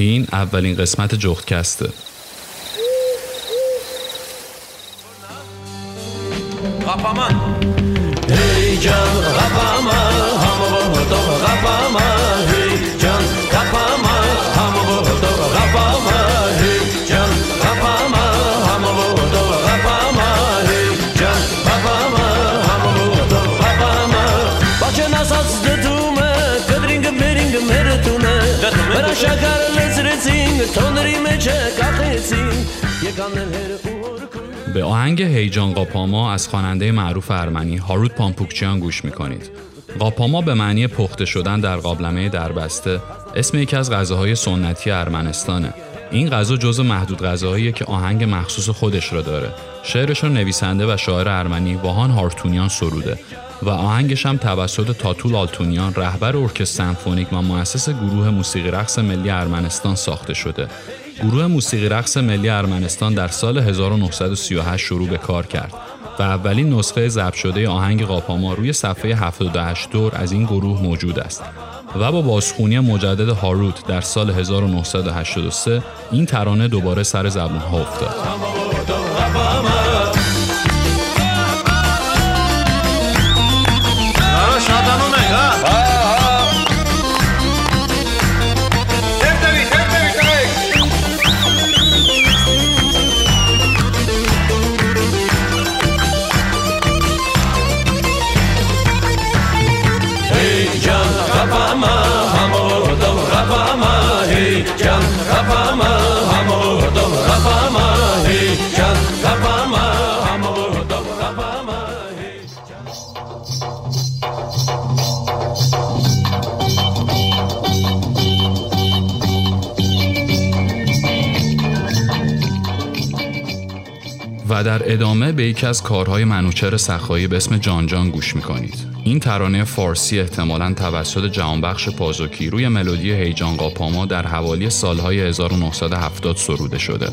این اولین قسمت جختکسته به آهنگ هیجان قاپاما از خواننده معروف ارمنی هاروت پامپوکچیان گوش می‌کنید. قاپاما به معنی پخته شدن در قابلمه دربسته اسم یکی از غذاهای سنتی ارمنستانه. این غذا جزو محدود غذاهاییه که آهنگ مخصوص خودش را داره. شعرش رو نویسنده و شاعر ارمنی واهان هارتونیان سروده و آهنگش هم توسط تاتول آلتونیان رهبر ارکستر سمفونیک و مؤسس گروه موسیقی رقص ملی ارمنستان ساخته شده. گروه موسیقی رقص ملی ارمنستان در سال 1938 شروع به کار کرد و اولین نسخه ضبط شده آهنگ قاپاما روی صفحه 78 دور از این گروه موجود است و با بازخونی مجدد هاروت در سال 1983 این ترانه دوباره سر زبون ها افتاد. در ادامه به یکی از کارهای منوچر سخایی به اسم جان جان گوش می‌کنید. این ترانه فارسی احتمالا توسط جهانبخش پازوکی روی ملودی هیجان قاپاما در حوالی سالهای 1970 سروده شده.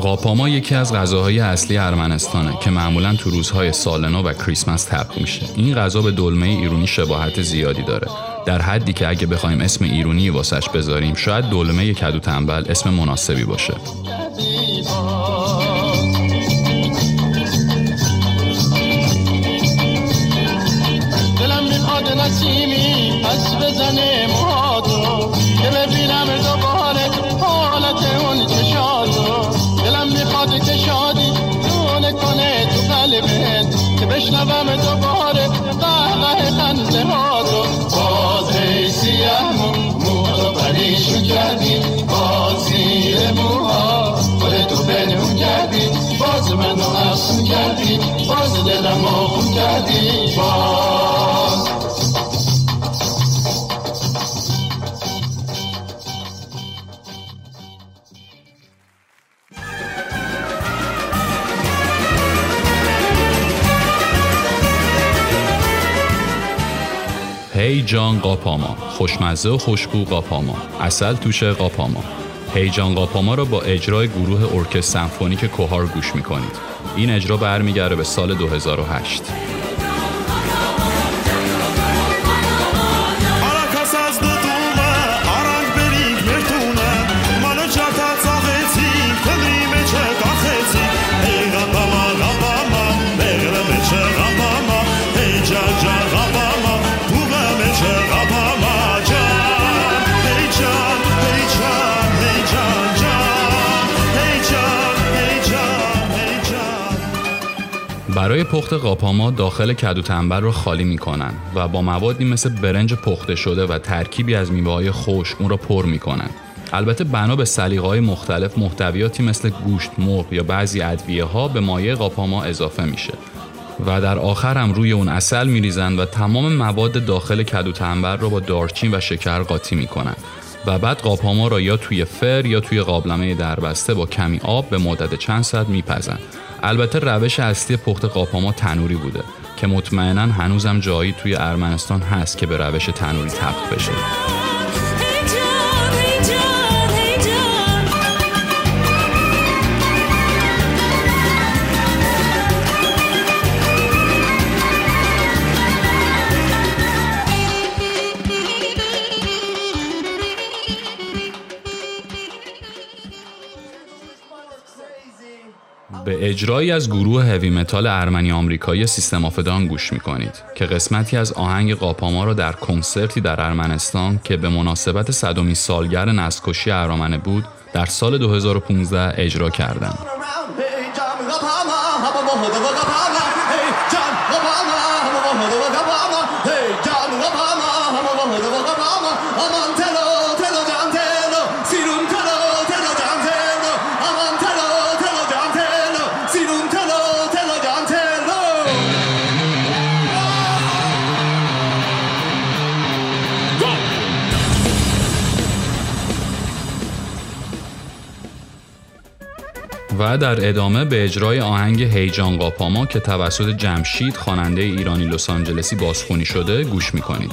قاپاما یکی از غذاهای اصلی ارمنستانه که معمولا تو روزهای سالنو و کریسمس تبخ میشه. این غذا به دلمه ایرونی شباهت زیادی داره. در حدی که اگه بخوایم اسم ایرونی واسش بذاریم شاید دلمه کدو تنبل اسم مناسبی باشه. بزنه موهاتو که ببینم دوباره حالت اون چشاتو دلم می‌خواد که شادی دونه کنه تو قلبت که بشنوم دوباره قهقه خنده هاتو. باز ای سیاه موهاتو پریشون کردی. باز زیر موها خودتو بنون کردی. باز منو افسون کردی. باز دلم آخون کردی. باز هی جان قاپاما خوشمزه و خوشبو قاپاما اصل توشه قاپاما هیجان قاپاما را با اجرای گروه ارکستر سمفونیک کوهار گوش می‌کنید. این اجرا برمیگرده به سال 2008 برای پخت قاپاما داخل کدو تنبر رو خالی می‌کنن و با موادی مثل برنج پخته شده و ترکیبی از میوه های خشک اون را پر می‌کنن. البته بنا به سلیقه های مختلف محتویاتی مثل گوشت، مرغ یا بعضی ادویه ها به مایه قاپاما اضافه میشه. و در آخر هم روی اون اصل میریزن و تمام مواد داخل کدو تنبر رو با دارچین و شکر قاطی می‌کنن. و بعد قاپاما را یا توی فر یا توی قابلمه دربسته با کمی آب به مدت چند ساعت میپزن. البته روش اصلی پخت قاپاما تنوری بوده که مطمئنا هنوزم جایی توی ارمنستان هست که به روش تنوری تبخ بشه. به اجرایی از گروه هوی متال ارمنی آمریکایی سیستم آفدان گوش می کنید که قسمتی از آهنگ قاپاما را در کنسرتی در ارمنستان که به مناسبت صدومی سالگر نسکشی ارامنه بود در سال 2015 اجرا کردند. و در ادامه به اجرای آهنگ هیجان قاپاما که توسط جمشید خواننده ایرانی لس آنجلسی بازخونی شده گوش می‌کنید.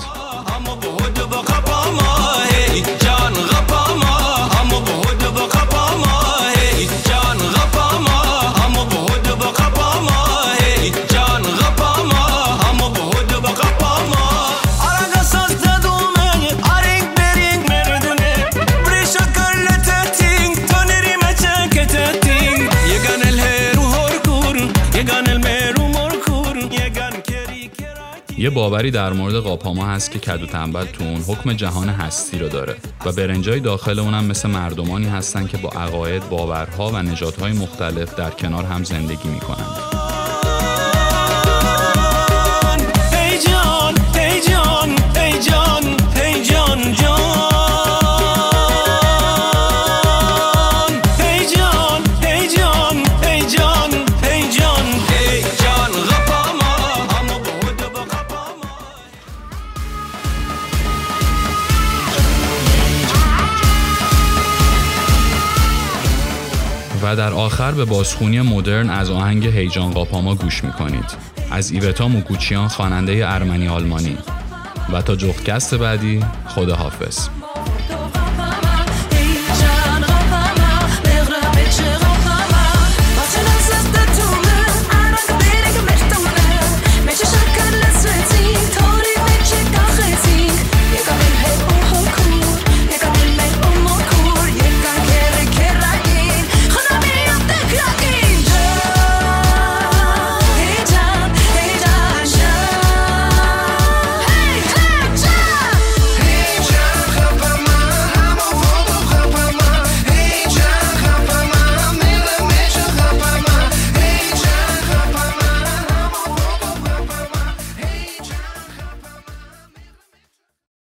یه باوری در مورد قاپاما هست که کدو تنبل تو اون حکم جهان هستی رو داره و برنجای داخل اونم مثل مردمانی هستن که با عقاید، باورها و نژادهای مختلف در کنار هم زندگی می‌کنند. و در آخر به بازخونی مدرن از آهنگ هیجان قاپاما گوش می‌کنید. از ایوتا موکوچیان خواننده ارمنی آلمانی. و تا جفتگست بعدی خدا حافظ